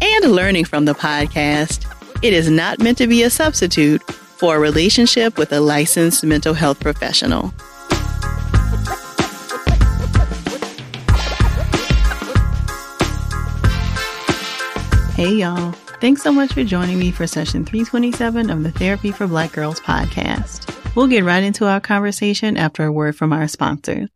and learning from the podcast, it is not meant to be a substitute for a relationship with a licensed mental health professional. Hey, y'all. Thanks so much for joining me for session 327 of the Therapy for Black Girls podcast. We'll get right into our conversation after a word from our sponsors.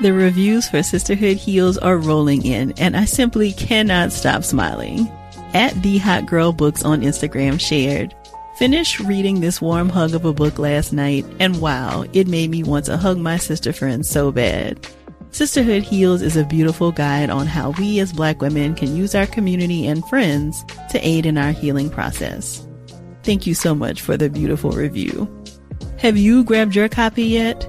The reviews for Sisterhood Heals are rolling in, and I simply cannot stop smiling. At The Hot Girl Books on Instagram shared, Finished reading this warm hug of a book last night, and wow, it made me want to hug my sister friend so bad. Sisterhood Heals is a beautiful guide on how we as Black women can use our community and friends to aid in our healing process. Thank you so much for the beautiful review. Have you grabbed your copy yet?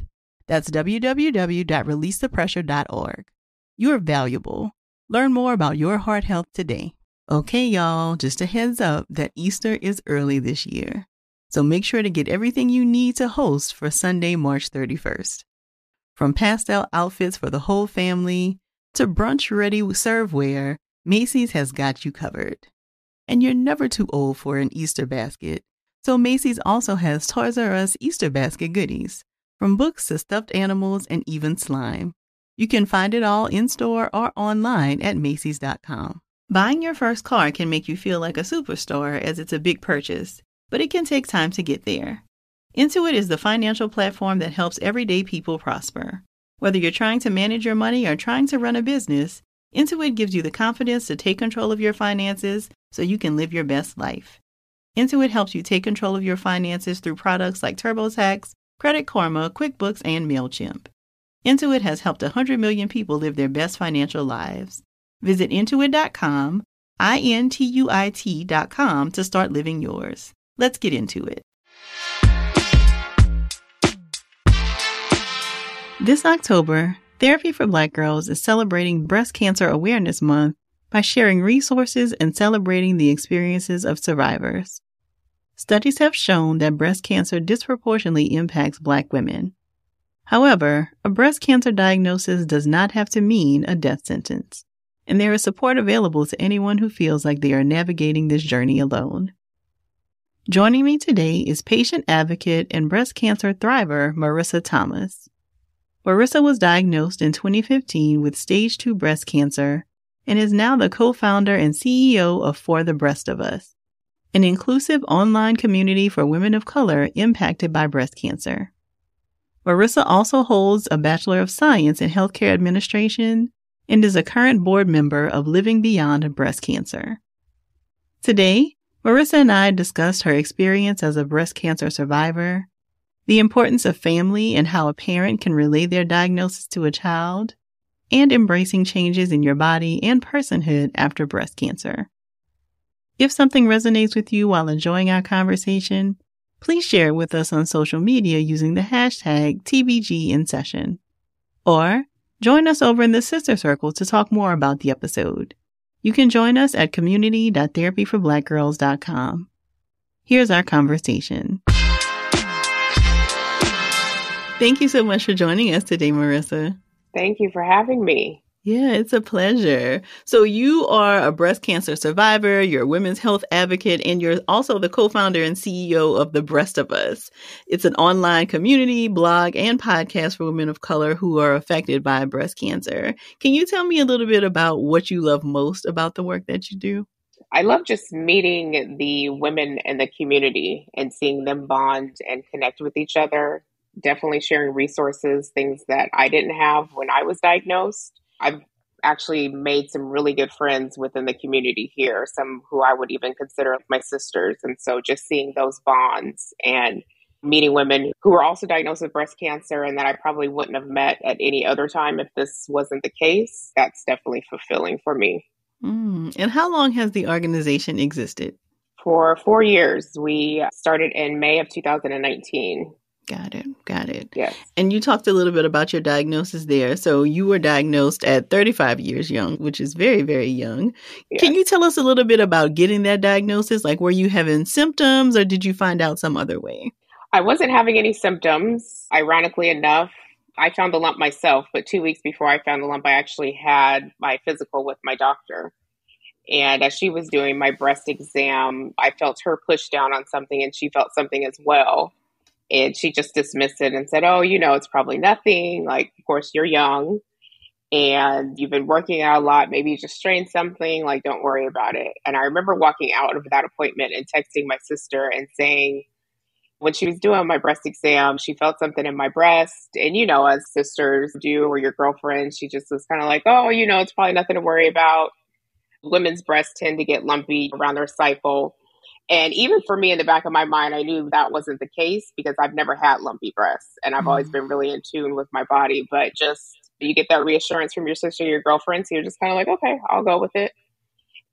That's www.releasethepressure.org. You are valuable. Learn more about your heart health today. Okay, y'all, just a heads up that Easter is early this year. So make sure to get everything you need to host for Sunday, March 31st. From pastel outfits for the whole family to brunch ready serveware, Macy's has got you covered. And you're never too old for an Easter basket. So Macy's also has Toys R Us Easter basket goodies, from books to stuffed animals and even slime. You can find it all in store or online at Macy's.com. Buying your first car can make you feel like a superstar as it's a big purchase but it can take time to get there. Intuit is the financial platform that helps everyday people prosper. Whether you're trying to manage your money or trying to run a business, Intuit gives you the confidence to take control of your finances so you can live your best life. Intuit helps you take control of your finances through products like TurboTax, Credit Karma, QuickBooks, and MailChimp. Intuit has helped 100 million people live their best financial lives. Visit intuit.com, I N T U I T.com to start living yours. Let's get into it. This October, Therapy for Black Girls is celebrating Breast Cancer Awareness Month by sharing resources and celebrating the experiences of survivors. Studies have shown that breast cancer disproportionately impacts Black women. However, a breast cancer diagnosis does not have to mean a death sentence, and there is support available to anyone who feels like they are navigating this journey alone. Joining me today is patient advocate and breast cancer thriver Marissa Thomas. Marissa was diagnosed in 2015 with stage 2 breast cancer and is now the co founder and CEO of For the Breast of Us, an inclusive online community for women of color impacted by breast cancer. Marissa also holds a Bachelor of Science in Healthcare Administration and is a current board member of Living Beyond Breast Cancer. Today, Marissa and I discussed her experience as a breast cancer survivor, the importance of family and how a parent can relay their diagnosis to a child, and embracing changes in your body and personhood after breast cancer. If something resonates with you while enjoying our conversation, please share it with us on social media using the hashtag TBGInSession. Or join us over in the Sister Circle to talk more about the episode. You can join us at community.therapyforblackgirls.com. Here's our conversation. Thank you so much for joining us today, Marissa. Thank you for having me. Yeah, it's a pleasure. So, you are a breast cancer survivor, you're a women's health advocate, and you're also the co founder and CEO of The Breast of Us. It's an online community, blog, and podcast for women of color who are affected by breast cancer. Can you tell me a little bit about what you love most about the work that you do? I love just meeting the women in the community and seeing them bond and connect with each other. Definitely sharing resources, things that I didn't have when I was diagnosed I've actually made some really good friends within the community here, some who I would even consider my sisters. And so just seeing those bonds and meeting women who were also diagnosed with breast cancer and that I probably wouldn't have met at any other time if this wasn't the case, that's definitely fulfilling for me. Mm. And how long has the organization existed? For four years. We started in May of 2019. Got it. Got it. Yes. And you talked a little bit about your diagnosis there. So you were diagnosed at 35 years young, which is very, very young. Yes. Can you tell us a little bit about getting that diagnosis? Like, were you having symptoms or did you find out some other way? I wasn't having any symptoms. Ironically enough, I found the lump myself, but two weeks before I found the lump, I actually had my physical with my doctor. And as she was doing my breast exam, I felt her push down on something and she felt something as well. And she just dismissed it and said, Oh, you know, it's probably nothing. Like, of course, you're young and you've been working out a lot. Maybe you just strained something. Like, don't worry about it. And I remember walking out of that appointment and texting my sister and saying, when she was doing my breast exam, she felt something in my breast. And, you know, as sisters do or your girlfriend, she just was kind of like, oh, you know, it's probably nothing to worry about. Women's breasts tend to get lumpy around their cycle. And even for me in the back of my mind, I knew that wasn't the case because I've never had lumpy breasts and I've mm. always been really in tune with my body. But just you get that reassurance from your sister, your girlfriend, so you're just kind of like, okay, I'll go with it.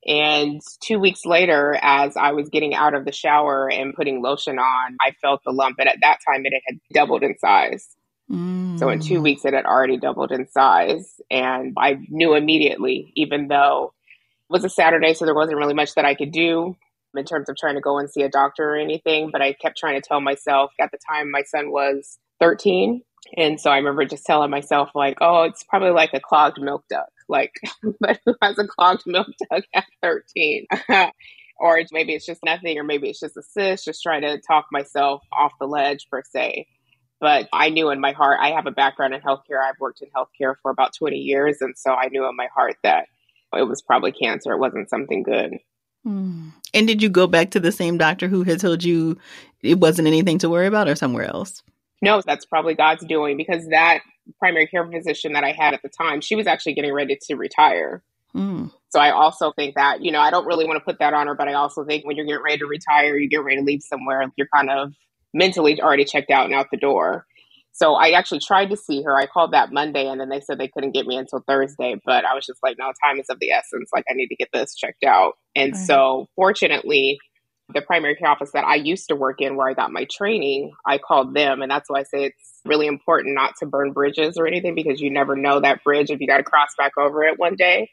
And two weeks later, as I was getting out of the shower and putting lotion on, I felt the lump. And at that time, it had doubled in size. Mm. So in two mm. weeks, it had already doubled in size. And I knew immediately, even though it was a Saturday, so there wasn't really much that I could do in terms of trying to go and see a doctor or anything, but I kept trying to tell myself at the time my son was 13. And so I remember just telling myself, like, oh, it's probably like a clogged milk duct. Like, but who has a clogged milk duct at 13? or maybe it's just nothing, or maybe it's just a cyst, just trying to talk myself off the ledge per se. But I knew in my heart, I have a background in healthcare. I've worked in healthcare for about 20 years. And so I knew in my heart that it was probably cancer. It wasn't something good. Mm. And did you go back to the same doctor who had told you it wasn't anything to worry about or somewhere else? No, that's probably God's doing because that primary care physician that I had at the time, she was actually getting ready to retire. Mm. So I also think that, you know, I don't really want to put that on her, but I also think when you're getting ready to retire, you get ready to leave somewhere, you're kind of mentally already checked out and out the door. So I actually tried to see her. I called that Monday and then they said they couldn't get me until Thursday, but I was just like, no, time is of the essence. Like I need to get this checked out. And so fortunately, the primary care office that I used to work in where I got my training, I called them. And that's why I say it's really important not to burn bridges or anything because you never know that bridge if you got to cross back over it one day.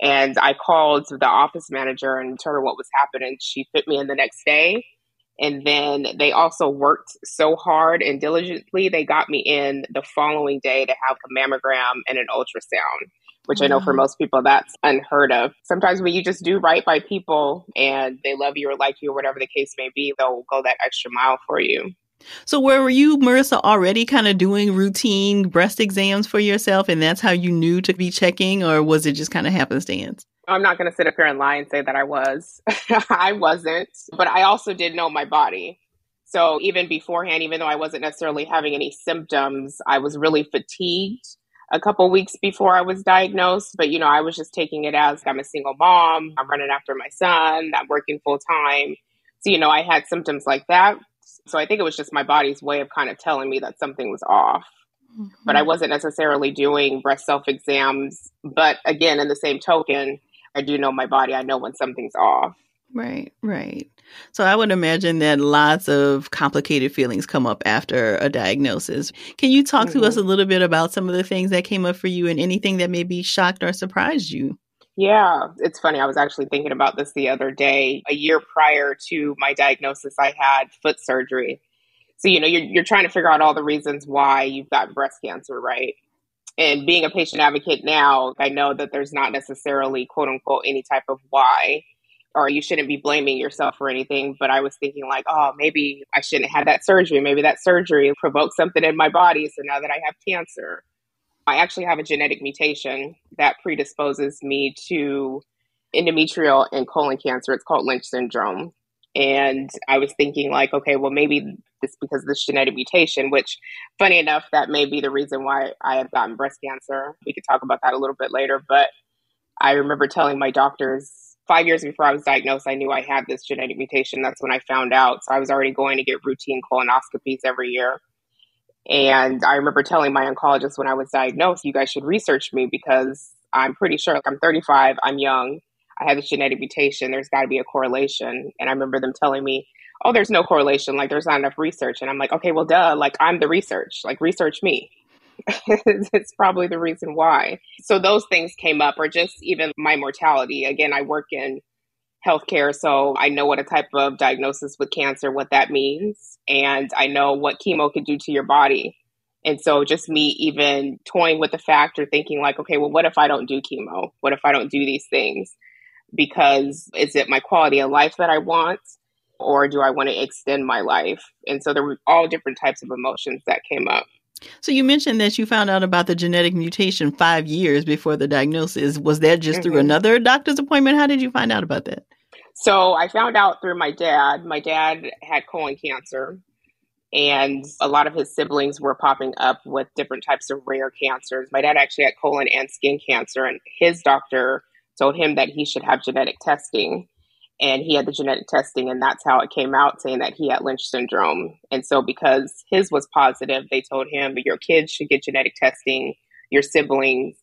And I called the office manager and told her what was happening. She fit me in the next day. And then they also worked so hard and diligently, they got me in the following day to have a mammogram and an ultrasound, which I know for most people that's unheard of. Sometimes when you just do right by people and they love you or like you or whatever the case may be, they'll go that extra mile for you. So, were you, Marissa, already kind of doing routine breast exams for yourself, and that's how you knew to be checking, or was it just kind of happenstance? I'm not going to sit up here and lie and say that I was. I wasn't, but I also did know my body. So even beforehand, even though I wasn't necessarily having any symptoms, I was really fatigued a couple weeks before I was diagnosed. But, you know, I was just taking it as I'm a single mom, I'm running after my son, I'm working full time. So, you know, I had symptoms like that. So I think it was just my body's way of kind of telling me that something was off. Mm-hmm. But I wasn't necessarily doing breast self exams. But again, in the same token, I do know my body. I know when something's off. Right, right. So I would imagine that lots of complicated feelings come up after a diagnosis. Can you talk mm-hmm. to us mm-hmm. a little bit about some of the things that came up for you and anything that maybe shocked or surprised you? Yeah, it's funny. I was actually thinking about this the other day. A year prior to my diagnosis, I had foot surgery. So, you know, you're, you're trying to figure out all the reasons why you've got breast cancer, right? And being a patient advocate now, I know that there's not necessarily quote unquote any type of why or you shouldn't be blaming yourself for anything. But I was thinking, like, oh, maybe I shouldn't have had that surgery. Maybe that surgery provoked something in my body. So now that I have cancer, I actually have a genetic mutation that predisposes me to endometrial and colon cancer. It's called Lynch syndrome. And I was thinking, like, okay, well, maybe it's because of this genetic mutation, which, funny enough, that may be the reason why I have gotten breast cancer. We could talk about that a little bit later. But I remember telling my doctors five years before I was diagnosed, I knew I had this genetic mutation. That's when I found out. So I was already going to get routine colonoscopies every year. And I remember telling my oncologist when I was diagnosed, you guys should research me because I'm pretty sure like I'm 35, I'm young, I have this genetic mutation. There's got to be a correlation. And I remember them telling me, oh, there's no correlation. Like there's not enough research. And I'm like, okay, well, duh. Like I'm the research. Like research me. it's probably the reason why. So those things came up, or just even my mortality. Again, I work in healthcare, so I know what a type of diagnosis with cancer, what that means, and I know what chemo could do to your body. And so just me even toying with the fact or thinking like, okay, well, what if I don't do chemo? What if I don't do these things? Because is it my quality of life that I want? Or do I want to extend my life? And so there were all different types of emotions that came up. So you mentioned that you found out about the genetic mutation five years before the diagnosis. Was that just mm-hmm. through another doctor's appointment? How did you find out about that? So I found out through my dad. My dad had colon cancer, and a lot of his siblings were popping up with different types of rare cancers. My dad actually had colon and skin cancer, and his doctor told him that he should have genetic testing and he had the genetic testing and that's how it came out saying that he had lynch syndrome. And so because his was positive they told him your kids should get genetic testing your siblings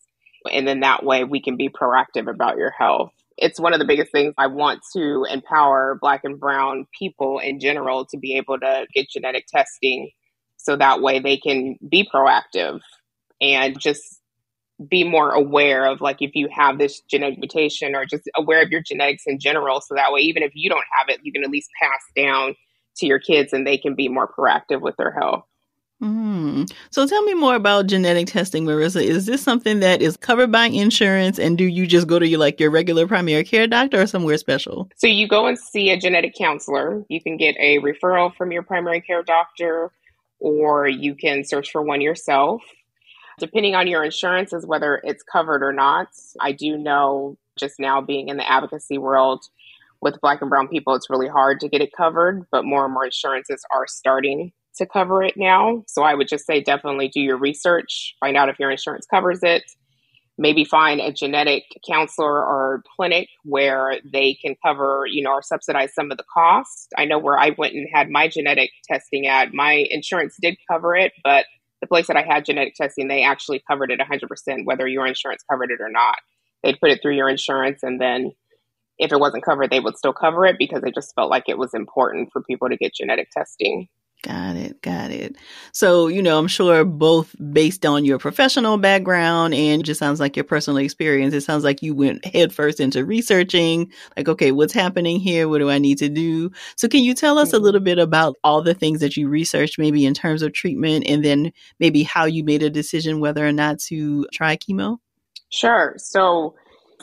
and then that way we can be proactive about your health. It's one of the biggest things i want to empower black and brown people in general to be able to get genetic testing so that way they can be proactive and just be more aware of like if you have this genetic mutation or just aware of your genetics in general so that way even if you don't have it you can at least pass down to your kids and they can be more proactive with their health. Mm. so tell me more about genetic testing marissa. Is this something that is covered by insurance and do you just go to your like your regular primary care doctor or somewhere special? So you go and see a genetic counselor. You can get a referral from your primary care doctor or you can search for one yourself depending on your insurance is whether it's covered or not. I do know just now being in the advocacy world with black and brown people, it's really hard to get it covered, but more and more insurances are starting to cover it now. So I would just say definitely do your research, find out if your insurance covers it. Maybe find a genetic counselor or clinic where they can cover, you know, or subsidize some of the cost. I know where I went and had my genetic testing at, my insurance did cover it, but the place that I had genetic testing, they actually covered it 100%, whether your insurance covered it or not. They'd put it through your insurance, and then if it wasn't covered, they would still cover it because they just felt like it was important for people to get genetic testing. Got it. Got it. So, you know, I'm sure both based on your professional background and just sounds like your personal experience, it sounds like you went headfirst into researching, like, okay, what's happening here? What do I need to do? So, can you tell us a mm-hmm. little bit about all the things that you researched, maybe in terms of treatment, and then maybe how you made a decision whether or not to try chemo? Sure. So,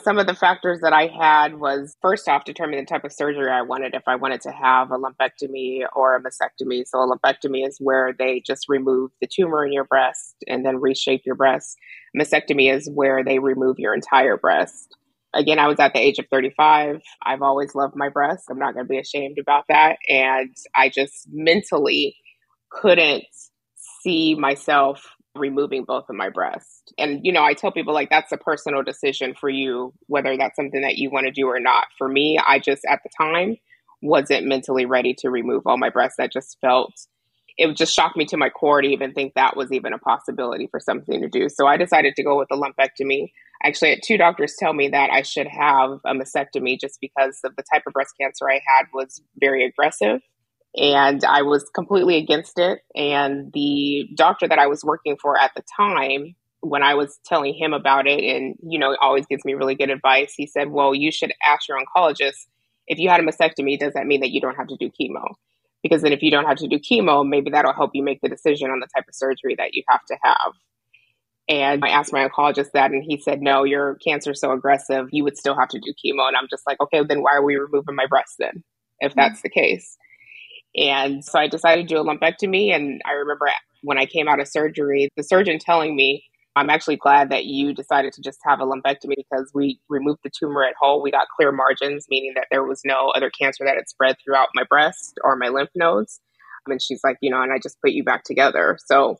some of the factors that I had was first off, determine the type of surgery I wanted, if I wanted to have a lumpectomy or a mastectomy. So, a lumpectomy is where they just remove the tumor in your breast and then reshape your breast. Mastectomy is where they remove your entire breast. Again, I was at the age of 35. I've always loved my breasts. I'm not going to be ashamed about that. And I just mentally couldn't see myself removing both of my breasts. And, you know, I tell people like that's a personal decision for you, whether that's something that you want to do or not. For me, I just at the time wasn't mentally ready to remove all my breasts. I just felt, it just shocked me to my core to even think that was even a possibility for something to do. So I decided to go with a lumpectomy. Actually, had two doctors tell me that I should have a mastectomy just because of the type of breast cancer I had was very aggressive and I was completely against it. And the doctor that I was working for at the time, when I was telling him about it, and you know, always gives me really good advice, he said, Well, you should ask your oncologist if you had a mastectomy, does that mean that you don't have to do chemo? Because then if you don't have to do chemo, maybe that'll help you make the decision on the type of surgery that you have to have. And I asked my oncologist that, and he said, No, your cancer's so aggressive, you would still have to do chemo. And I'm just like, Okay, then why are we removing my breast then, if mm-hmm. that's the case? And so I decided to do a lumpectomy. And I remember when I came out of surgery, the surgeon telling me, I'm actually glad that you decided to just have a lumpectomy because we removed the tumor at whole. We got clear margins, meaning that there was no other cancer that had spread throughout my breast or my lymph nodes. And she's like, you know, and I just put you back together. So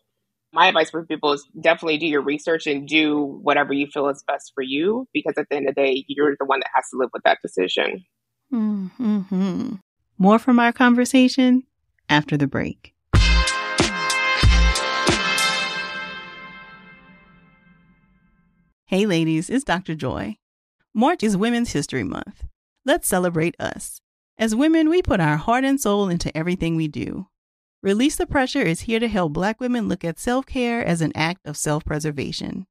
my advice for people is definitely do your research and do whatever you feel is best for you because at the end of the day, you're the one that has to live with that decision. Mm-hmm. More from our conversation after the break. Hey, ladies, it's Dr. Joy. March is Women's History Month. Let's celebrate us. As women, we put our heart and soul into everything we do. Release the Pressure is here to help Black women look at self care as an act of self preservation.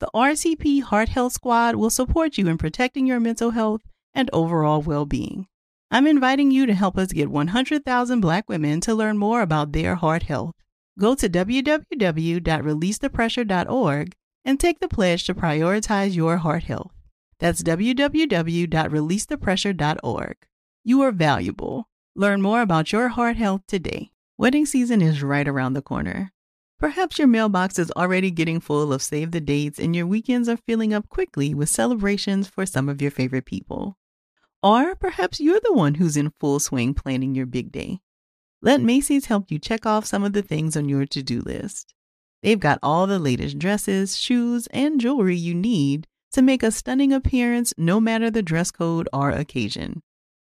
The RCP Heart Health Squad will support you in protecting your mental health and overall well being. I'm inviting you to help us get 100,000 Black women to learn more about their heart health. Go to www.releasethepressure.org and take the pledge to prioritize your heart health. That's www.releasethepressure.org. You are valuable. Learn more about your heart health today. Wedding season is right around the corner. Perhaps your mailbox is already getting full of save the dates and your weekends are filling up quickly with celebrations for some of your favorite people. Or perhaps you're the one who's in full swing planning your big day. Let Macy's help you check off some of the things on your to do list. They've got all the latest dresses, shoes, and jewelry you need to make a stunning appearance no matter the dress code or occasion.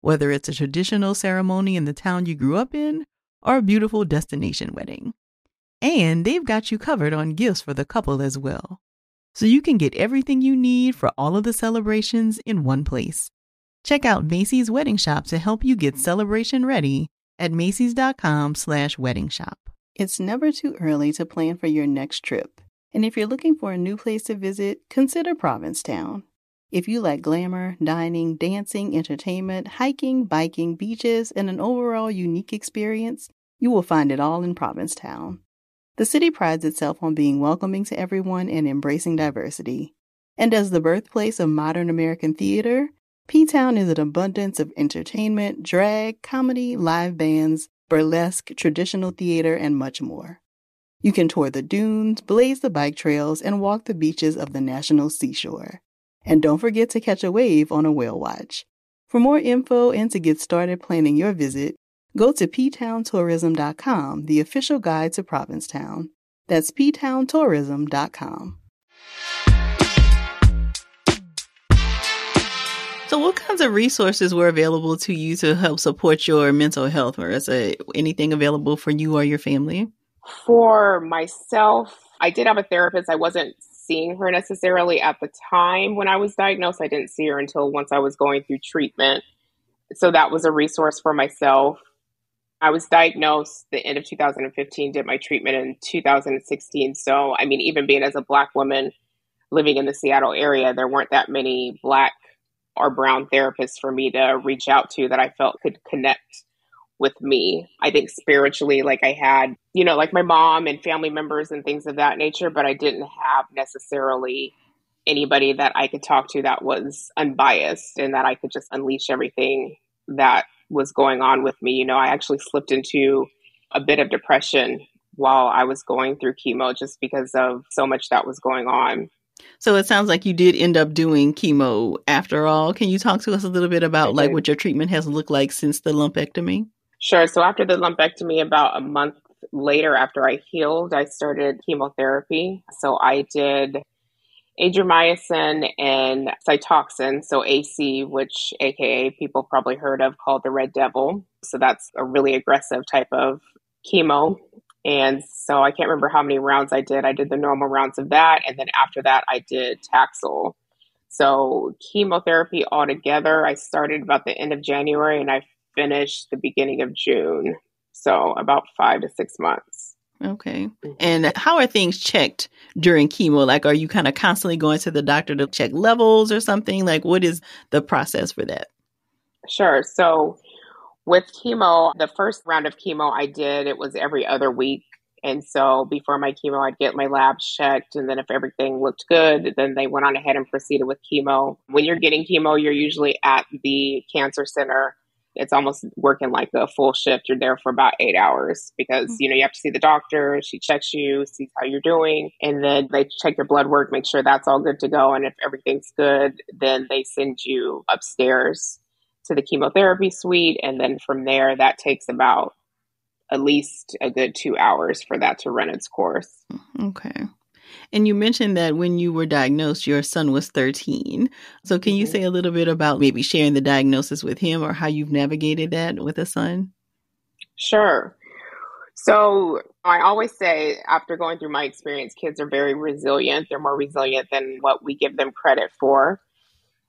Whether it's a traditional ceremony in the town you grew up in or a beautiful destination wedding. And they've got you covered on gifts for the couple as well. So you can get everything you need for all of the celebrations in one place. Check out Macy's Wedding Shop to help you get celebration ready at macys.com slash wedding shop. It's never too early to plan for your next trip. And if you're looking for a new place to visit, consider Provincetown. If you like glamour, dining, dancing, entertainment, hiking, biking, beaches, and an overall unique experience, you will find it all in Provincetown. The city prides itself on being welcoming to everyone and embracing diversity. And as the birthplace of modern American theater, P Town is an abundance of entertainment, drag, comedy, live bands, burlesque, traditional theater, and much more. You can tour the dunes, blaze the bike trails, and walk the beaches of the national seashore. And don't forget to catch a wave on a whale watch. For more info and to get started planning your visit, go to ptowntourism.com, the official guide to Provincetown. That's ptowntourism.com. So, what kinds of resources were available to you to help support your mental health, or is anything available for you or your family? For myself, I did have a therapist. I wasn't seeing her necessarily at the time when I was diagnosed. I didn't see her until once I was going through treatment. So that was a resource for myself. I was diagnosed the end of 2015, did my treatment in 2016. So, I mean, even being as a Black woman living in the Seattle area, there weren't that many Black or brown therapists for me to reach out to that I felt could connect with me. I think spiritually, like I had, you know, like my mom and family members and things of that nature, but I didn't have necessarily anybody that I could talk to that was unbiased and that I could just unleash everything that was going on with me. You know, I actually slipped into a bit of depression while I was going through chemo just because of so much that was going on. So it sounds like you did end up doing chemo after all. Can you talk to us a little bit about like what your treatment has looked like since the lumpectomy? Sure. So after the lumpectomy, about a month later after I healed, I started chemotherapy. So I did adriamycin and Cytoxan, so AC, which AKA people probably heard of called the Red Devil. So that's a really aggressive type of chemo. And so I can't remember how many rounds I did. I did the normal rounds of that. And then after that, I did Taxol. So chemotherapy altogether, I started about the end of January and I finished the beginning of June. So about five to six months. Okay. Mm-hmm. And how are things checked during chemo? Like, are you kind of constantly going to the doctor to check levels or something? Like, what is the process for that? Sure. So with chemo, the first round of chemo I did, it was every other week. And so before my chemo, I'd get my labs checked. And then if everything looked good, then they went on ahead and proceeded with chemo. When you're getting chemo, you're usually at the cancer center. It's almost working like a full shift. You're there for about eight hours because, mm-hmm. you know, you have to see the doctor. She checks you, sees how you're doing. And then they check your blood work, make sure that's all good to go. And if everything's good, then they send you upstairs to the chemotherapy suite. And then from there, that takes about at least a good two hours for that to run its course. Okay. And you mentioned that when you were diagnosed, your son was 13. So, can you mm-hmm. say a little bit about maybe sharing the diagnosis with him or how you've navigated that with a son? Sure. So, I always say after going through my experience, kids are very resilient. They're more resilient than what we give them credit for.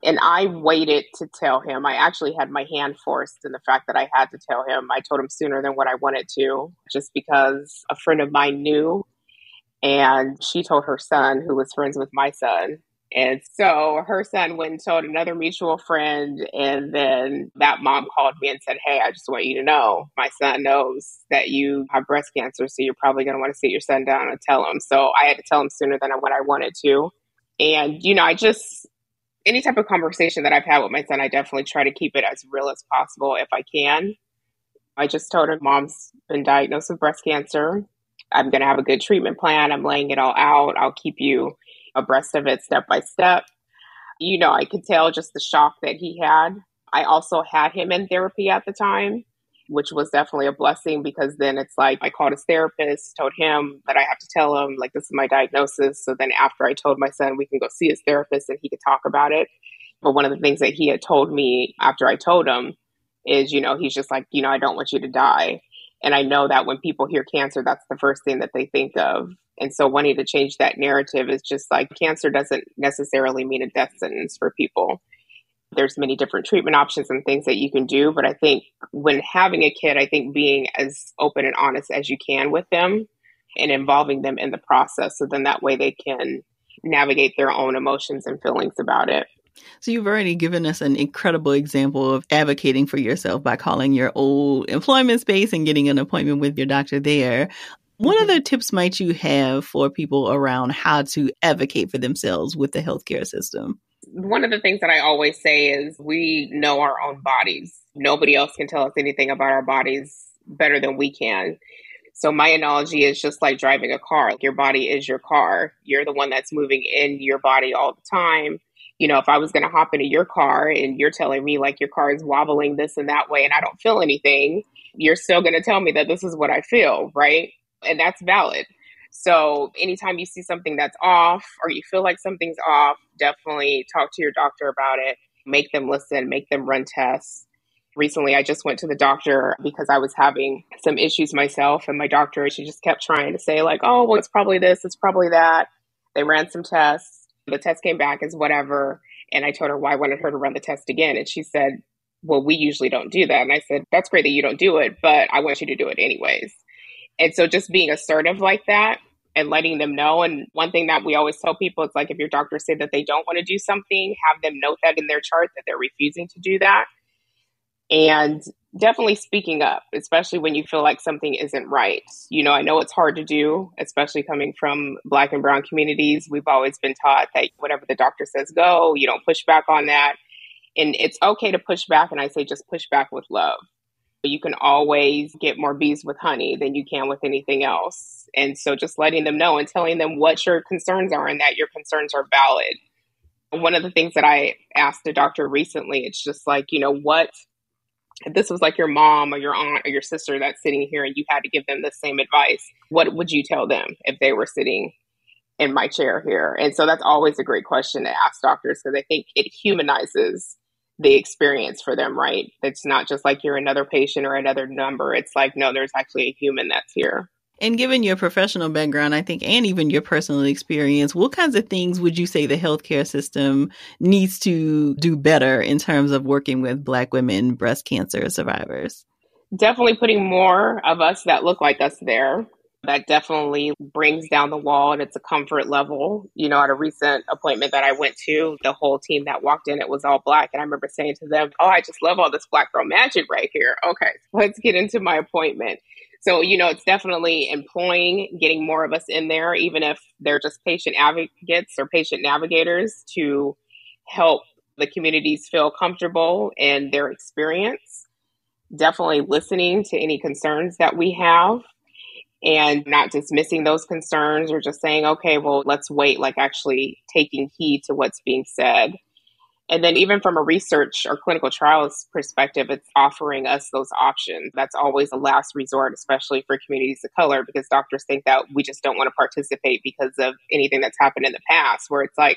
And I waited to tell him. I actually had my hand forced in the fact that I had to tell him. I told him sooner than what I wanted to, just because a friend of mine knew. And she told her son, who was friends with my son. And so her son went and told another mutual friend. And then that mom called me and said, Hey, I just want you to know my son knows that you have breast cancer. So you're probably going to want to sit your son down and tell him. So I had to tell him sooner than what I wanted to. And, you know, I just, any type of conversation that I've had with my son, I definitely try to keep it as real as possible if I can. I just told him mom's been diagnosed with breast cancer. I'm going to have a good treatment plan. I'm laying it all out. I'll keep you abreast of it step by step. You know, I could tell just the shock that he had. I also had him in therapy at the time which was definitely a blessing because then it's like I called his therapist, told him that I have to tell him, like, this is my diagnosis. So then after I told my son, we can go see his therapist and he could talk about it. But one of the things that he had told me after I told him is, you know, he's just like, you know, I don't want you to die. And I know that when people hear cancer, that's the first thing that they think of. And so wanting to change that narrative is just like cancer doesn't necessarily mean a death sentence for people there's many different treatment options and things that you can do but i think when having a kid i think being as open and honest as you can with them and involving them in the process so then that way they can navigate their own emotions and feelings about it so you've already given us an incredible example of advocating for yourself by calling your old employment space and getting an appointment with your doctor there. What mm-hmm. other tips might you have for people around how to advocate for themselves with the healthcare system? One of the things that I always say is we know our own bodies. Nobody else can tell us anything about our bodies better than we can. So my analogy is just like driving a car. Your body is your car. You're the one that's moving in your body all the time. You know, if I was going to hop into your car and you're telling me like your car is wobbling this and that way and I don't feel anything, you're still going to tell me that this is what I feel, right? And that's valid. So anytime you see something that's off or you feel like something's off, definitely talk to your doctor about it. Make them listen, make them run tests. Recently, I just went to the doctor because I was having some issues myself, and my doctor, she just kept trying to say, like, oh, well, it's probably this, it's probably that. They ran some tests. The test came back as whatever. And I told her why I wanted her to run the test again. And she said, well, we usually don't do that. And I said, that's great that you don't do it, but I want you to do it anyways. And so just being assertive like that and letting them know. And one thing that we always tell people is like if your doctor say that they don't want to do something, have them note that in their chart that they're refusing to do that. And definitely speaking up, especially when you feel like something isn't right. You know, I know it's hard to do, especially coming from black and brown communities. We've always been taught that whatever the doctor says go, you don't push back on that. And it's okay to push back. And I say just push back with love you can always get more bees with honey than you can with anything else. And so just letting them know and telling them what your concerns are and that your concerns are valid. One of the things that I asked a doctor recently, it's just like, you know, what this was like your mom or your aunt or your sister that's sitting here and you had to give them the same advice, what would you tell them if they were sitting in my chair here? And so that's always a great question to ask doctors because I think it humanizes the experience for them, right? It's not just like you're another patient or another number. It's like, no, there's actually a human that's here. And given your professional background, I think, and even your personal experience, what kinds of things would you say the healthcare system needs to do better in terms of working with Black women breast cancer survivors? Definitely putting more of us that look like us there that definitely brings down the wall and it's a comfort level. You know, at a recent appointment that I went to, the whole team that walked in, it was all black. And I remember saying to them, Oh, I just love all this black girl magic right here. Okay, let's get into my appointment. So, you know, it's definitely employing, getting more of us in there, even if they're just patient advocates or patient navigators to help the communities feel comfortable in their experience. Definitely listening to any concerns that we have and not dismissing those concerns or just saying, okay, well, let's wait, like actually taking heed to what's being said. And then, even from a research or clinical trials perspective, it's offering us those options. That's always a last resort, especially for communities of color, because doctors think that we just don't want to participate because of anything that's happened in the past, where it's like,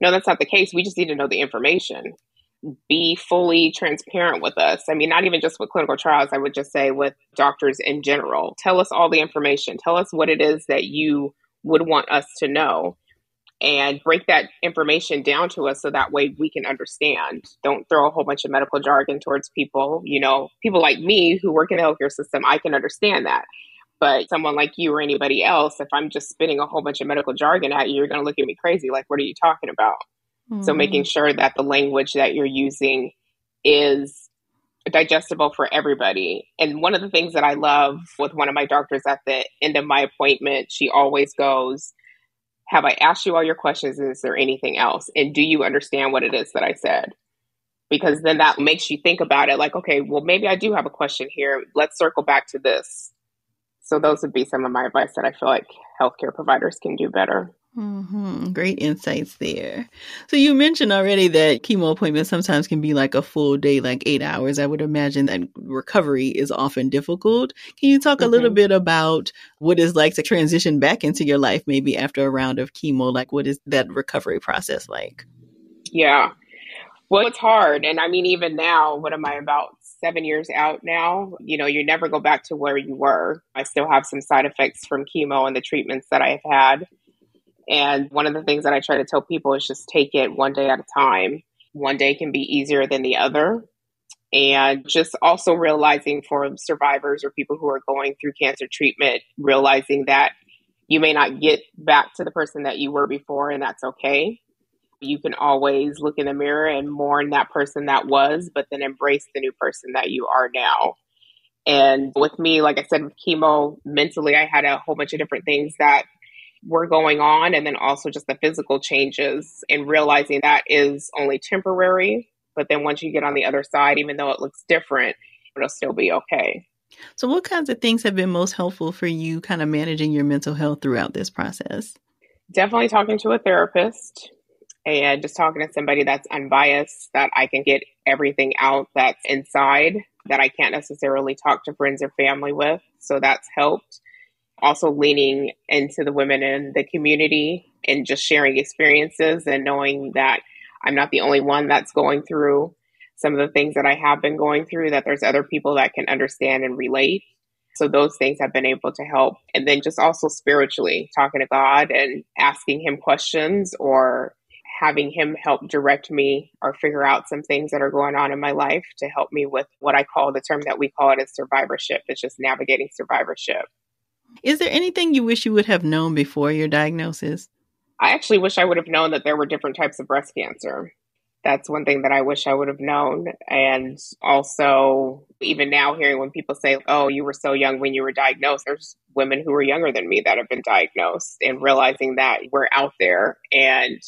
no, that's not the case. We just need to know the information. Be fully transparent with us. I mean, not even just with clinical trials, I would just say with doctors in general. Tell us all the information. Tell us what it is that you would want us to know and break that information down to us so that way we can understand. Don't throw a whole bunch of medical jargon towards people. You know, people like me who work in the healthcare system, I can understand that. But someone like you or anybody else, if I'm just spitting a whole bunch of medical jargon at you, you're going to look at me crazy. Like, what are you talking about? Mm-hmm. So, making sure that the language that you're using is digestible for everybody. And one of the things that I love with one of my doctors at the end of my appointment, she always goes, have I asked you all your questions? Is there anything else? And do you understand what it is that I said? Because then that makes you think about it like, okay, well, maybe I do have a question here. Let's circle back to this. So, those would be some of my advice that I feel like healthcare providers can do better. Mm-hmm. Great insights there. So you mentioned already that chemo appointments sometimes can be like a full day, like eight hours. I would imagine that recovery is often difficult. Can you talk mm-hmm. a little mm-hmm. bit about what it's like to transition back into your life, maybe after a round of chemo? Like, what is that recovery process like? Yeah. Well, it's hard. And I mean, even now, what am I about seven years out now? You know, you never go back to where you were. I still have some side effects from chemo and the treatments that I've had and one of the things that I try to tell people is just take it one day at a time. One day can be easier than the other. And just also realizing for survivors or people who are going through cancer treatment, realizing that you may not get back to the person that you were before, and that's okay. You can always look in the mirror and mourn that person that was, but then embrace the new person that you are now. And with me, like I said, with chemo, mentally, I had a whole bunch of different things that were going on and then also just the physical changes and realizing that is only temporary. But then once you get on the other side even though it looks different it'll still be okay. So what kinds of things have been most helpful for you kind of managing your mental health throughout this process? Definitely talking to a therapist and just talking to somebody that's unbiased that i can get everything out that's inside that i can't necessarily talk to friends or family with. So that's helped also leaning into the women in the community and just sharing experiences and knowing that I'm not the only one that's going through some of the things that I have been going through, that there's other people that can understand and relate. So those things have been able to help. And then just also spiritually talking to God and asking Him questions or having Him help direct me or figure out some things that are going on in my life to help me with what I call the term that we call it as survivorship. It's just navigating survivorship. Is there anything you wish you would have known before your diagnosis? I actually wish I would have known that there were different types of breast cancer. That's one thing that I wish I would have known. And also, even now, hearing when people say, Oh, you were so young when you were diagnosed, there's women who are younger than me that have been diagnosed, and realizing that we're out there and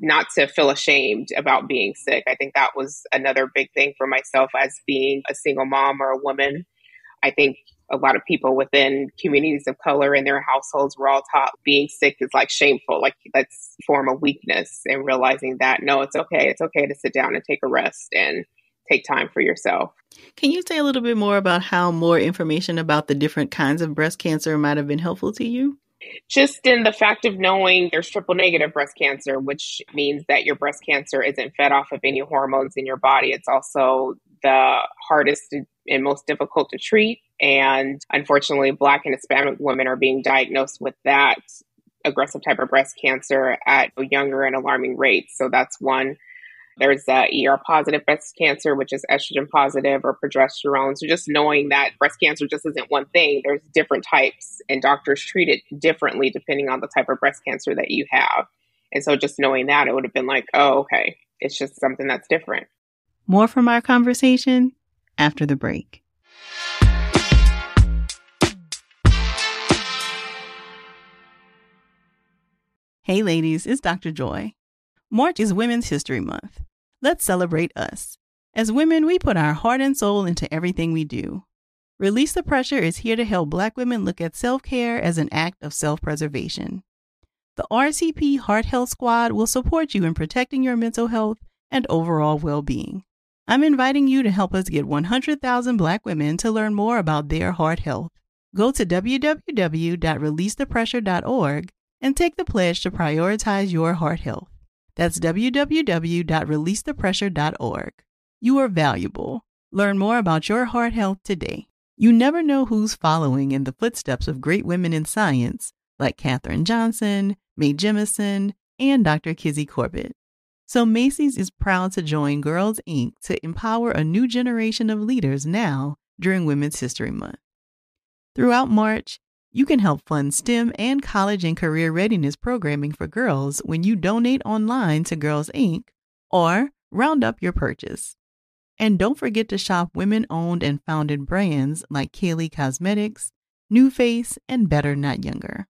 not to feel ashamed about being sick. I think that was another big thing for myself as being a single mom or a woman. I think a lot of people within communities of color in their households were all taught being sick is like shameful, like that's form of weakness, and realizing that no, it's okay. It's okay to sit down and take a rest and take time for yourself. Can you say a little bit more about how more information about the different kinds of breast cancer might have been helpful to you? Just in the fact of knowing there's triple negative breast cancer, which means that your breast cancer isn't fed off of any hormones in your body. It's also the hardest and most difficult to treat. And unfortunately, Black and Hispanic women are being diagnosed with that aggressive type of breast cancer at younger and alarming rates. So that's one. There's uh, ER positive breast cancer, which is estrogen positive or progesterone. So just knowing that breast cancer just isn't one thing, there's different types, and doctors treat it differently depending on the type of breast cancer that you have. And so just knowing that, it would have been like, oh, okay, it's just something that's different. More from our conversation after the break. Hey, ladies, it's Dr. Joy. March is Women's History Month. Let's celebrate us. As women, we put our heart and soul into everything we do. Release the Pressure is here to help Black women look at self care as an act of self preservation. The RCP Heart Health Squad will support you in protecting your mental health and overall well being. I'm inviting you to help us get 100,000 Black women to learn more about their heart health. Go to www.releasethepressure.org and take the pledge to prioritize your heart health. That's www.releasethepressure.org. You are valuable. Learn more about your heart health today. You never know who's following in the footsteps of great women in science like Katherine Johnson, Mae Jemison, and Dr. Kizzy Corbett. So Macy's is proud to join Girls Inc. to empower a new generation of leaders now during Women's History Month. Throughout March, you can help fund STEM and college and career readiness programming for girls when you donate online to Girls Inc. or round up your purchase. And don't forget to shop women owned and founded brands like Kylie Cosmetics, NuFACE, and Better Not Younger.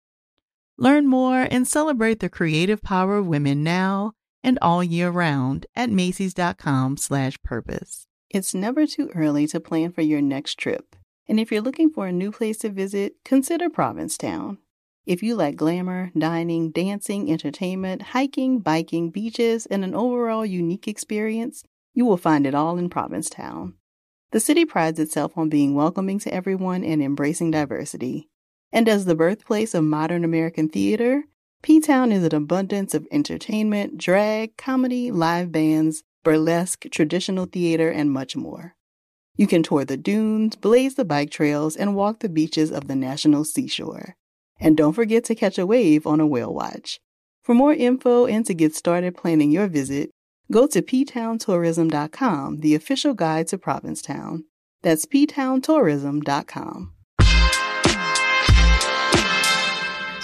Learn more and celebrate the creative power of women now and all year round at macys.com/purpose. It's never too early to plan for your next trip. And if you're looking for a new place to visit, consider Provincetown. If you like glamour, dining, dancing, entertainment, hiking, biking, beaches, and an overall unique experience, you will find it all in Provincetown. The city prides itself on being welcoming to everyone and embracing diversity. And as the birthplace of modern American theater, P Town is an abundance of entertainment, drag, comedy, live bands, burlesque, traditional theater, and much more. You can tour the dunes, blaze the bike trails, and walk the beaches of the national seashore. And don't forget to catch a wave on a whale watch. For more info and to get started planning your visit, go to ptowntourism.com, the official guide to Provincetown. That's ptowntourism.com.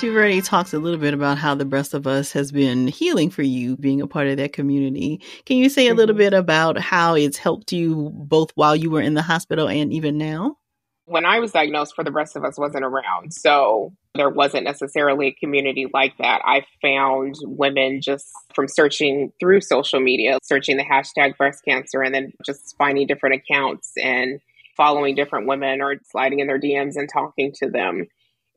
you've already talked a little bit about how the Breast of Us has been healing for you being a part of that community. Can you say a little mm-hmm. bit about how it's helped you both while you were in the hospital and even now? When I was diagnosed for the Breast of Us wasn't around. So there wasn't necessarily a community like that. I found women just from searching through social media, searching the hashtag breast cancer and then just finding different accounts and following different women or sliding in their DMs and talking to them.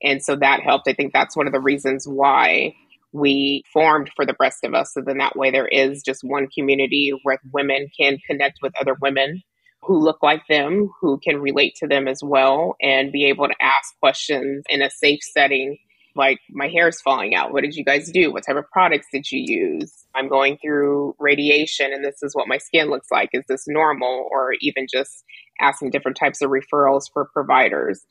And so that helped. I think that's one of the reasons why we formed for the Breast of Us. So then that way there is just one community where women can connect with other women who look like them, who can relate to them as well, and be able to ask questions in a safe setting. Like, my hair is falling out. What did you guys do? What type of products did you use? I'm going through radiation and this is what my skin looks like. Is this normal? Or even just asking different types of referrals for providers.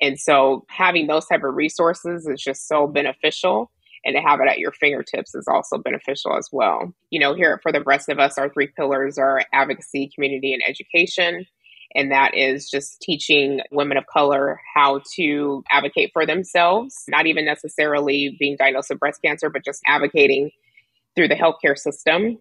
And so having those type of resources is just so beneficial and to have it at your fingertips is also beneficial as well. You know, here For the Breast of Us, our three pillars are advocacy, community, and education. And that is just teaching women of color how to advocate for themselves, not even necessarily being diagnosed with breast cancer, but just advocating through the healthcare system.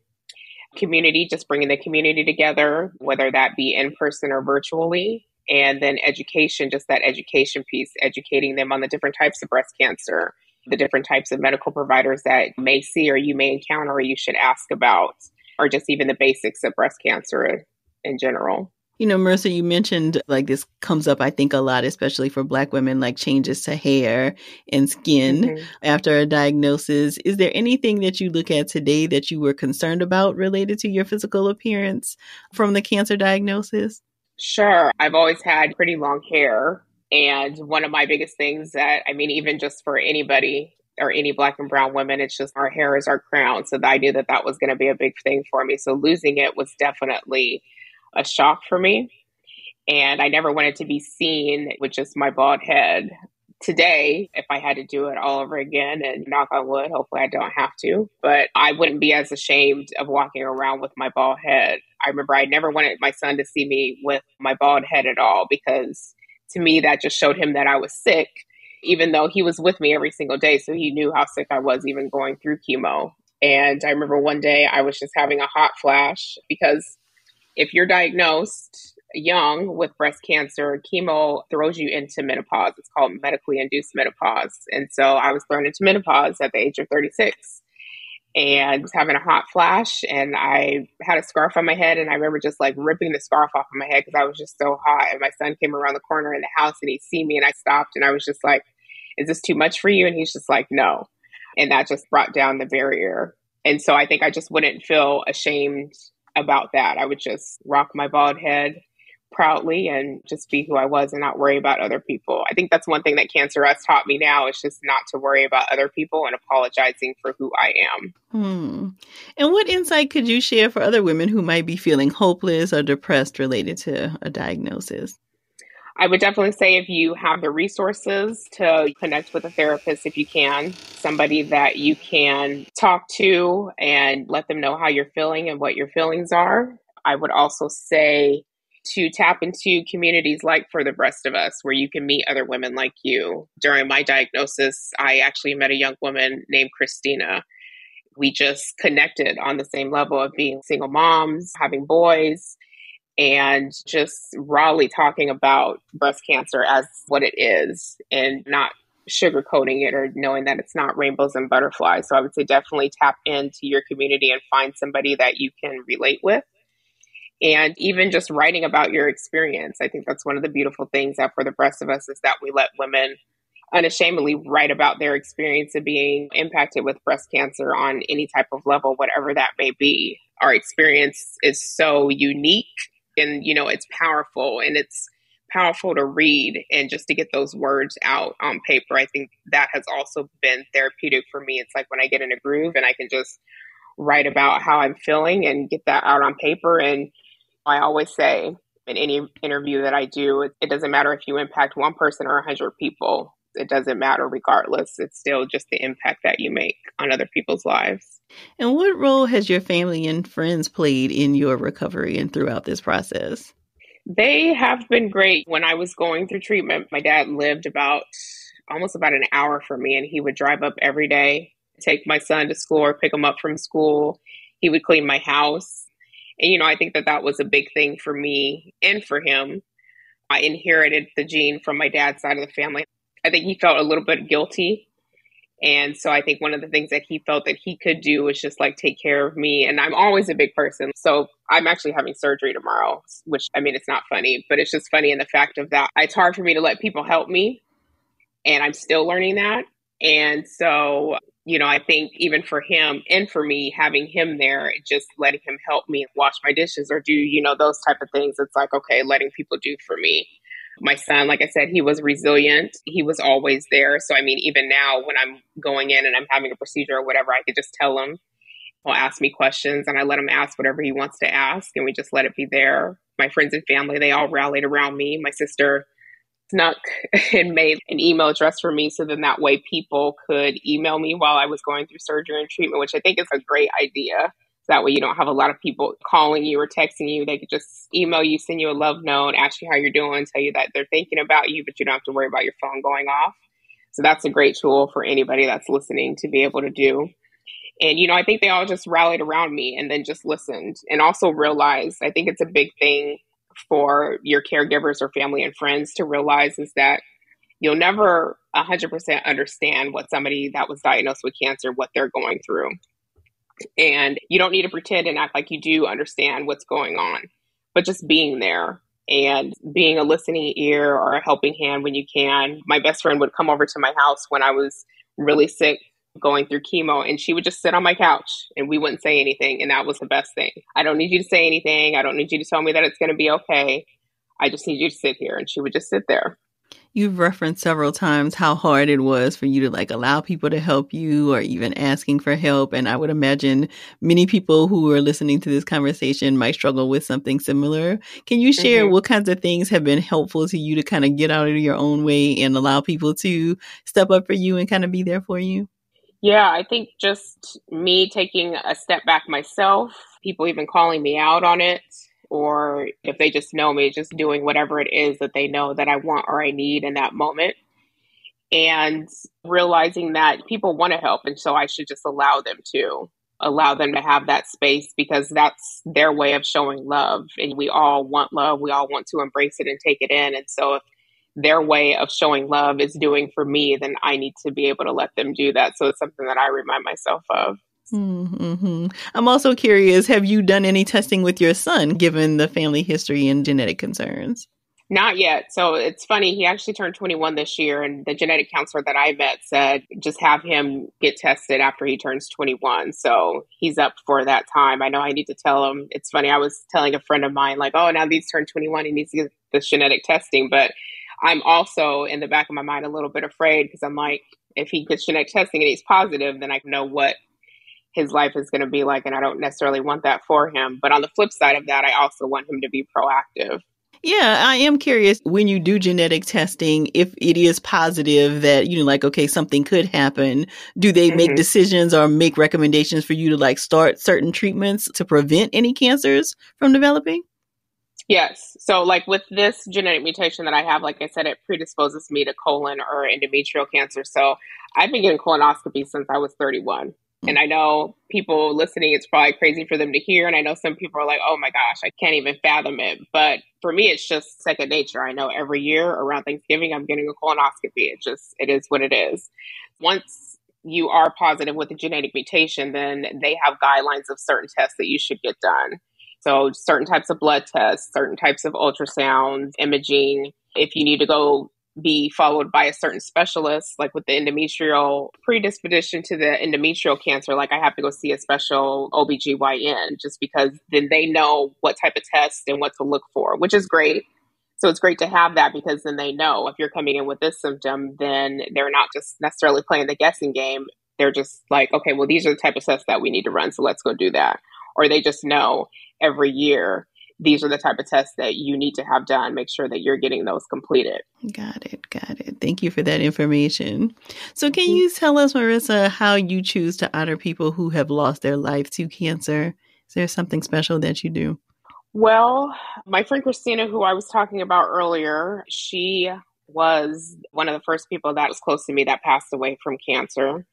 Community, just bringing the community together, whether that be in person or virtually, and then education, just that education piece, educating them on the different types of breast cancer, the different types of medical providers that you may see or you may encounter or you should ask about, or just even the basics of breast cancer in general. You know, Marissa, you mentioned like this comes up, I think, a lot, especially for Black women, like changes to hair and skin mm-hmm. after a diagnosis. Is there anything that you look at today that you were concerned about related to your physical appearance from the cancer diagnosis? Sure. I've always had pretty long hair. And one of my biggest things that, I mean, even just for anybody or any black and brown women, it's just our hair is our crown. So I knew that that was going to be a big thing for me. So losing it was definitely a shock for me. And I never wanted to be seen with just my bald head today if I had to do it all over again and knock on wood, hopefully I don't have to, but I wouldn't be as ashamed of walking around with my bald head. I remember I never wanted my son to see me with my bald head at all because to me that just showed him that I was sick, even though he was with me every single day. So he knew how sick I was even going through chemo. And I remember one day I was just having a hot flash because if you're diagnosed young with breast cancer, chemo throws you into menopause. It's called medically induced menopause. And so I was thrown into menopause at the age of 36 and was having a hot flash. And I had a scarf on my head and I remember just like ripping the scarf off of my head because I was just so hot. And my son came around the corner in the house and he see me and I stopped and I was just like is this too much for you? And he's just like no. And that just brought down the barrier. And so I think I just wouldn't feel ashamed about that. I would just rock my bald head proudly and just be who I was and not worry about other people. I think that's one thing that Cancer has taught me now is just not to worry about other people and apologizing for who I am. Hmm. And what insight could you share for other women who might be feeling hopeless or depressed related to a diagnosis? I would definitely say if you have the resources to connect with a therapist, if you can, somebody that you can talk to and let them know how you're feeling and what your feelings are. I would also say to tap into communities like For the Breast of Us, where you can meet other women like you. During my diagnosis, I actually met a young woman named Christina. We just connected on the same level of being single moms, having boys, and just rawly talking about breast cancer as what it is and not sugarcoating it or knowing that it's not rainbows and butterflies. So I would say definitely tap into your community and find somebody that you can relate with and even just writing about your experience. I think that's one of the beautiful things that for the breast of us is that we let women unashamedly write about their experience of being impacted with breast cancer on any type of level, whatever that may be. Our experience is so unique and, you know, it's powerful and it's powerful to read and just to get those words out on paper. I think that has also been therapeutic for me. It's like when I get in a groove and I can just write about how I'm feeling and get that out on paper and I always say in any interview that I do, it, it doesn't matter if you impact one person or a hundred people. It doesn't matter regardless. It's still just the impact that you make on other people's lives. And what role has your family and friends played in your recovery and throughout this process? They have been great. When I was going through treatment, my dad lived about almost about an hour from me, and he would drive up every day, take my son to school or pick him up from school. He would clean my house. And, you know, I think that that was a big thing for me and for him. I inherited the gene from my dad's side of the family. I think he felt a little bit guilty. And so I think one of the things that he felt that he could do was just like take care of me. And I'm always a big person. So I'm actually having surgery tomorrow, which I mean, it's not funny, but it's just funny in the fact of that it's hard for me to let people help me. And I'm still learning that. And so you know, I think even for him and for me, having him there, just letting him help me wash my dishes or do, you know, those type of things. It's like, okay, letting people do for me. My son, like I said, he was resilient. He was always there. So, I mean, even now when I'm going in and I'm having a procedure or whatever, I could just tell him, he'll ask me questions and I let him ask whatever he wants to ask and we just let it be there. My friends and family, they all rallied around me. My sister, snuck and made an email address for me so then that way people could email me while I was going through surgery and treatment, which I think is a great idea. That way you don't have a lot of people calling you or texting you. They could just email you, send you a love note, ask you how you're doing, tell you that they're thinking about you, but you don't have to worry about your phone going off. So that's a great tool for anybody that's listening to be able to do. And, you know, I think they all just rallied around me and then just listened and also realized I think it's a big thing for your caregivers or family and friends to realize is that you'll never 100% understand what somebody that was diagnosed with cancer what they're going through. And you don't need to pretend and act like you do understand what's going on but just being there and being a listening ear or a helping hand when you can. My best friend would come over to my house when i was really sick going through chemo and she would just sit on my couch and we wouldn't say anything and that was the best thing i don't need you to say anything i don't need you to tell me that it's going to be okay i just need you to sit here and she would just sit there You've referenced several times how hard it was for you to like allow people to help you or even asking for help. And I would imagine many people who are listening to this conversation might struggle with something similar. Can you share mm-hmm. what kinds of things have been helpful to you to kind of get out of your own way and allow people to step up for you and kind of be there for you? Yeah, I think just me taking a step back myself, people even calling me out on it, or if they just know me, just doing whatever it is that they know that I want or I need in that moment. And realizing that people want to help, and so I should just allow them to. allow them to have that space because that's their way of showing love. And we all want love. We all want to embrace it and take it in. And so if their way of showing love is doing for me, then I need to be able to let them do that. So it's something that I remind myself of. Mm-hmm. I'm also curious have you done any testing with your son given the family history and genetic concerns? Not yet. So it's funny. He actually turned 21 this year, and the genetic counselor that I met said just have him get tested after he turns 21. So he's up for that time. I know I need to tell him. It's funny. I was telling a friend of mine, like, oh, now he's turned 21, he needs to get this genetic testing. But I'm also in the back of my mind a little bit afraid because I'm like, if he gets genetic testing and he's positive, then I know what his life is going to be like. And I don't necessarily want that for him. But on the flip side of that, I also want him to be proactive. Yeah, I am curious when you do genetic testing, if it is positive that, you know, like, okay, something could happen, do they mm-hmm. make decisions or make recommendations for you to like start certain treatments to prevent any cancers from developing? Yes. So, like with this genetic mutation that I have, like I said, it predisposes me to colon or endometrial cancer. So, I've been getting colonoscopy since I was 31. Hmm. And I know people listening, it's probably crazy for them to hear. And I know some people are like, oh my gosh, I can't even fathom it. But for me, it's just second nature. I know every year around Thanksgiving, I'm getting a colonoscopy. It just, it is what it is. Once you are positive with a genetic mutation, then they have guidelines of certain tests that you should get done. So, certain types of blood tests, certain types of ultrasound, imaging. If you need to go be followed by a certain specialist, like with the endometrial predisposition to the endometrial cancer, like I have to go see a special OBGYN just because then they know what type of test and what to look for, which is great. So it's great to have that because then they know if you're coming in with this symptom, then they're not just necessarily playing the guessing game. They're just like, okay, well, these are the type of tests that we need to run. So let's go do that. Or they just know every year these are the type of tests that you need to have done. Make sure that you're getting those completed. Got it. Got it. Thank you for that information. So, can you tell us, Marissa, how you choose to honor people who have lost their life to cancer? Is there something special that you do? Well, my friend Christina, who I was talking about earlier, she was one of the first people that was close to me that passed away from cancer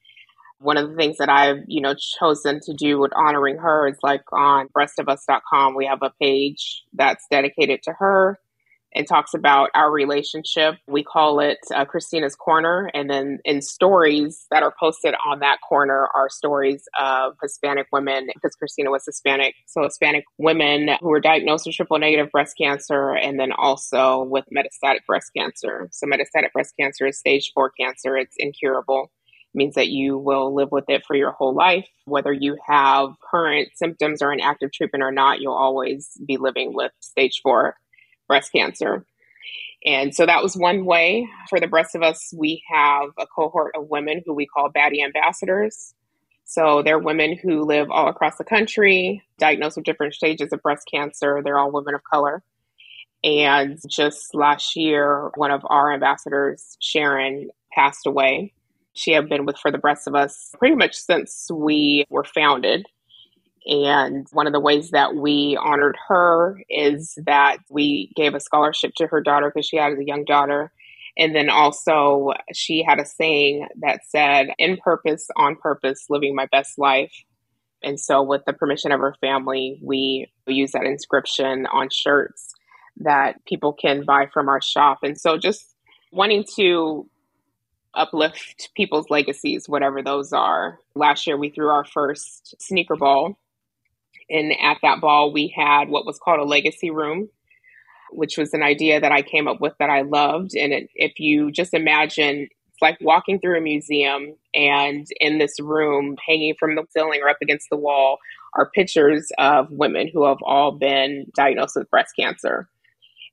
one of the things that I've, you know, chosen to do with honoring her is like on breastofus.com, we have a page that's dedicated to her and talks about our relationship. We call it uh, Christina's Corner. And then in stories that are posted on that corner are stories of Hispanic women, because Christina was Hispanic. So Hispanic women who were diagnosed with triple negative breast cancer and then also with metastatic breast cancer. So metastatic breast cancer is stage four cancer, it's incurable means that you will live with it for your whole life. Whether you have current symptoms or an active treatment or not, you'll always be living with stage four breast cancer. And so that was one way. For the Breast of Us, we have a cohort of women who we call baddie ambassadors. So they're women who live all across the country, diagnosed with different stages of breast cancer. They're all women of color. And just last year, one of our ambassadors, Sharon, passed away she had been with For the Breast of Us pretty much since we were founded. And one of the ways that we honored her is that we gave a scholarship to her daughter because she had a young daughter. And then also, she had a saying that said, In purpose, on purpose, living my best life. And so, with the permission of her family, we use that inscription on shirts that people can buy from our shop. And so, just wanting to uplift people's legacies, whatever those are. Last year, we threw our first sneaker ball. And at that ball, we had what was called a legacy room, which was an idea that I came up with that I loved. And it, if you just imagine, it's like walking through a museum, and in this room, hanging from the ceiling or up against the wall, are pictures of women who have all been diagnosed with breast cancer.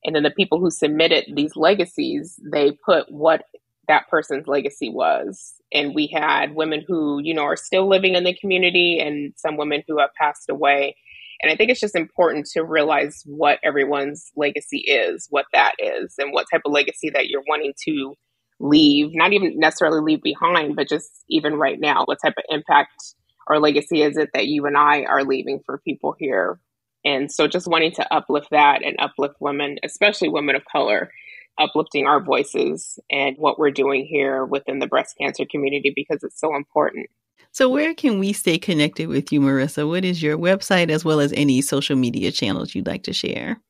And then the people who submitted these legacies, they put what that person's legacy was. And we had women who, you know, are still living in the community and some women who have passed away. And I think it's just important to realize what everyone's legacy is, what that is, and what type of legacy that you're wanting to leave, not even necessarily leave behind, but just even right now, what type of impact or legacy is it that you and I are leaving for people here? And so just wanting to uplift that and uplift women, especially women of color, uplifting our voices and what we're doing here within the breast cancer community because it's so important. So, where can we stay connected with you, Marissa? What is your website as well as any social media channels you'd like to share?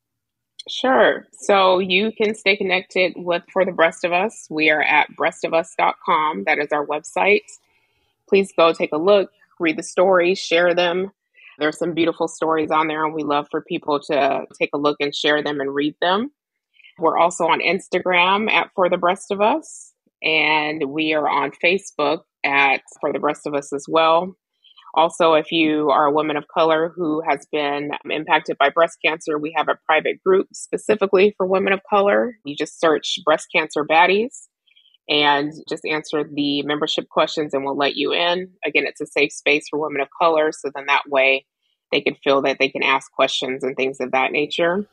Sure. So you can stay connected with For the Breast of Us. We are at breastofus.com. That is our website. Please go take a look, read the stories, share them. There's some beautiful stories on there, and we love for people to take a look and share them and read them. We're also on Instagram at For the Breast of Us, and we are on Facebook at For the Breast of Us as well. Also, if you are a woman of color who has been impacted by breast cancer, we have a private group specifically for women of color. You just search breast cancer baddies and just answer the membership questions and we'll let you in. Again, it's a safe space for women of color. So then that way they can feel that they can ask questions and things of that nature.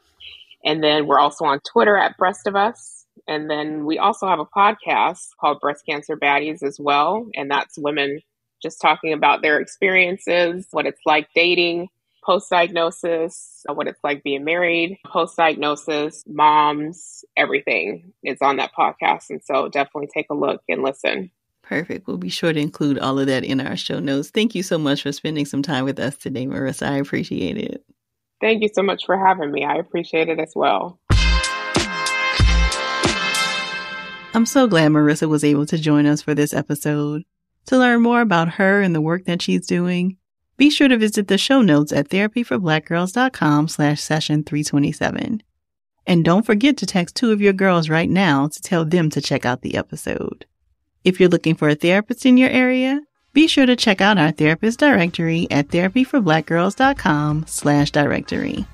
And then we're also on Twitter at Breast of Us. And then we also have a podcast called Breast Cancer Baddies as well. And that's women just talking about their experiences, what it's like dating, post diagnosis, what it's like being married, post diagnosis, moms, everything is on that podcast. And so definitely take a look and listen. Perfect. We'll be sure to include all of that in our show notes. Thank you so much for spending some time with us today, Marissa. I appreciate it. Thank you so much for having me. I appreciate it as well. I'm so glad Marissa was able to join us for this episode. To learn more about her and the work that she's doing, be sure to visit the show notes at therapyforblackgirls.com slash session 327. And don't forget to text two of your girls right now to tell them to check out the episode. If you're looking for a therapist in your area, be sure to check out our therapist directory at therapyforblackgirls.com slash directory.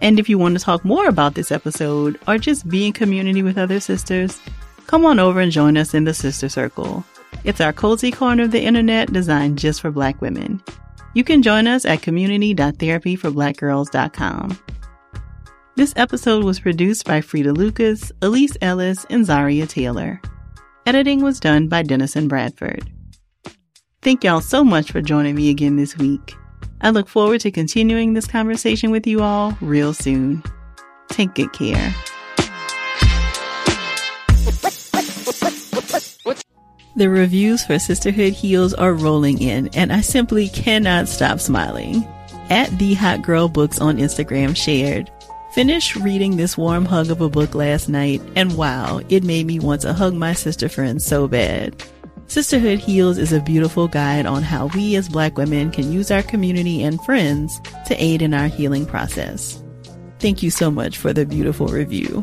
And if you want to talk more about this episode or just be in community with other sisters, come on over and join us in the Sister Circle. It's our cozy corner of the internet designed just for Black women. You can join us at community.therapyforblackgirls.com. This episode was produced by Fredia Lucas, Elise Ellis, and Zariah Taylor. Editing was done by Dennison Bradford. Thank y'all so much for joining me again this week. I look forward to continuing this conversation with you all real soon. Take good care. The reviews for Sisterhood Heals are rolling in, and I simply cannot stop smiling. At The Hot Girl Books on Instagram shared, Finished reading this warm hug of a book last night, and wow, it made me want to hug my sister friends so bad. Sisterhood Heals is a beautiful guide on how we as black women can use our community and friends to aid in our healing process. Thank you so much for the beautiful review.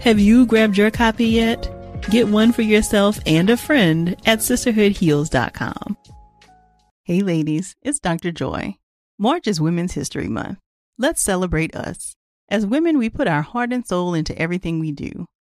Have you grabbed your copy yet? Get one for yourself and a friend at sisterhoodheals.com. Hey ladies, it's Dr. Joy. March is Women's History Month. Let's celebrate us. As women, we put our heart and soul into everything we do.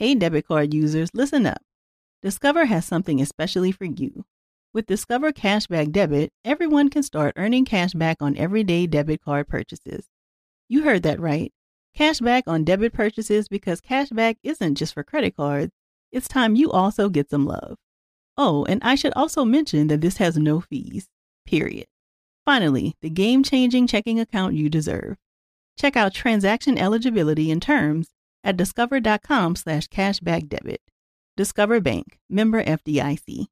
Hey, debit card users, listen up. Discover has something especially for you. With Discover Cashback Debit, everyone can start earning cash back on everyday debit card purchases. You heard that right. Cashback on debit purchases because cashback isn't just for credit cards, it's time you also get some love. Oh, and I should also mention that this has no fees, period. Finally, the game changing checking account you deserve. Check out transaction eligibility and terms at discover.com slash cashbackdebit. Discover Bank, member FDIC.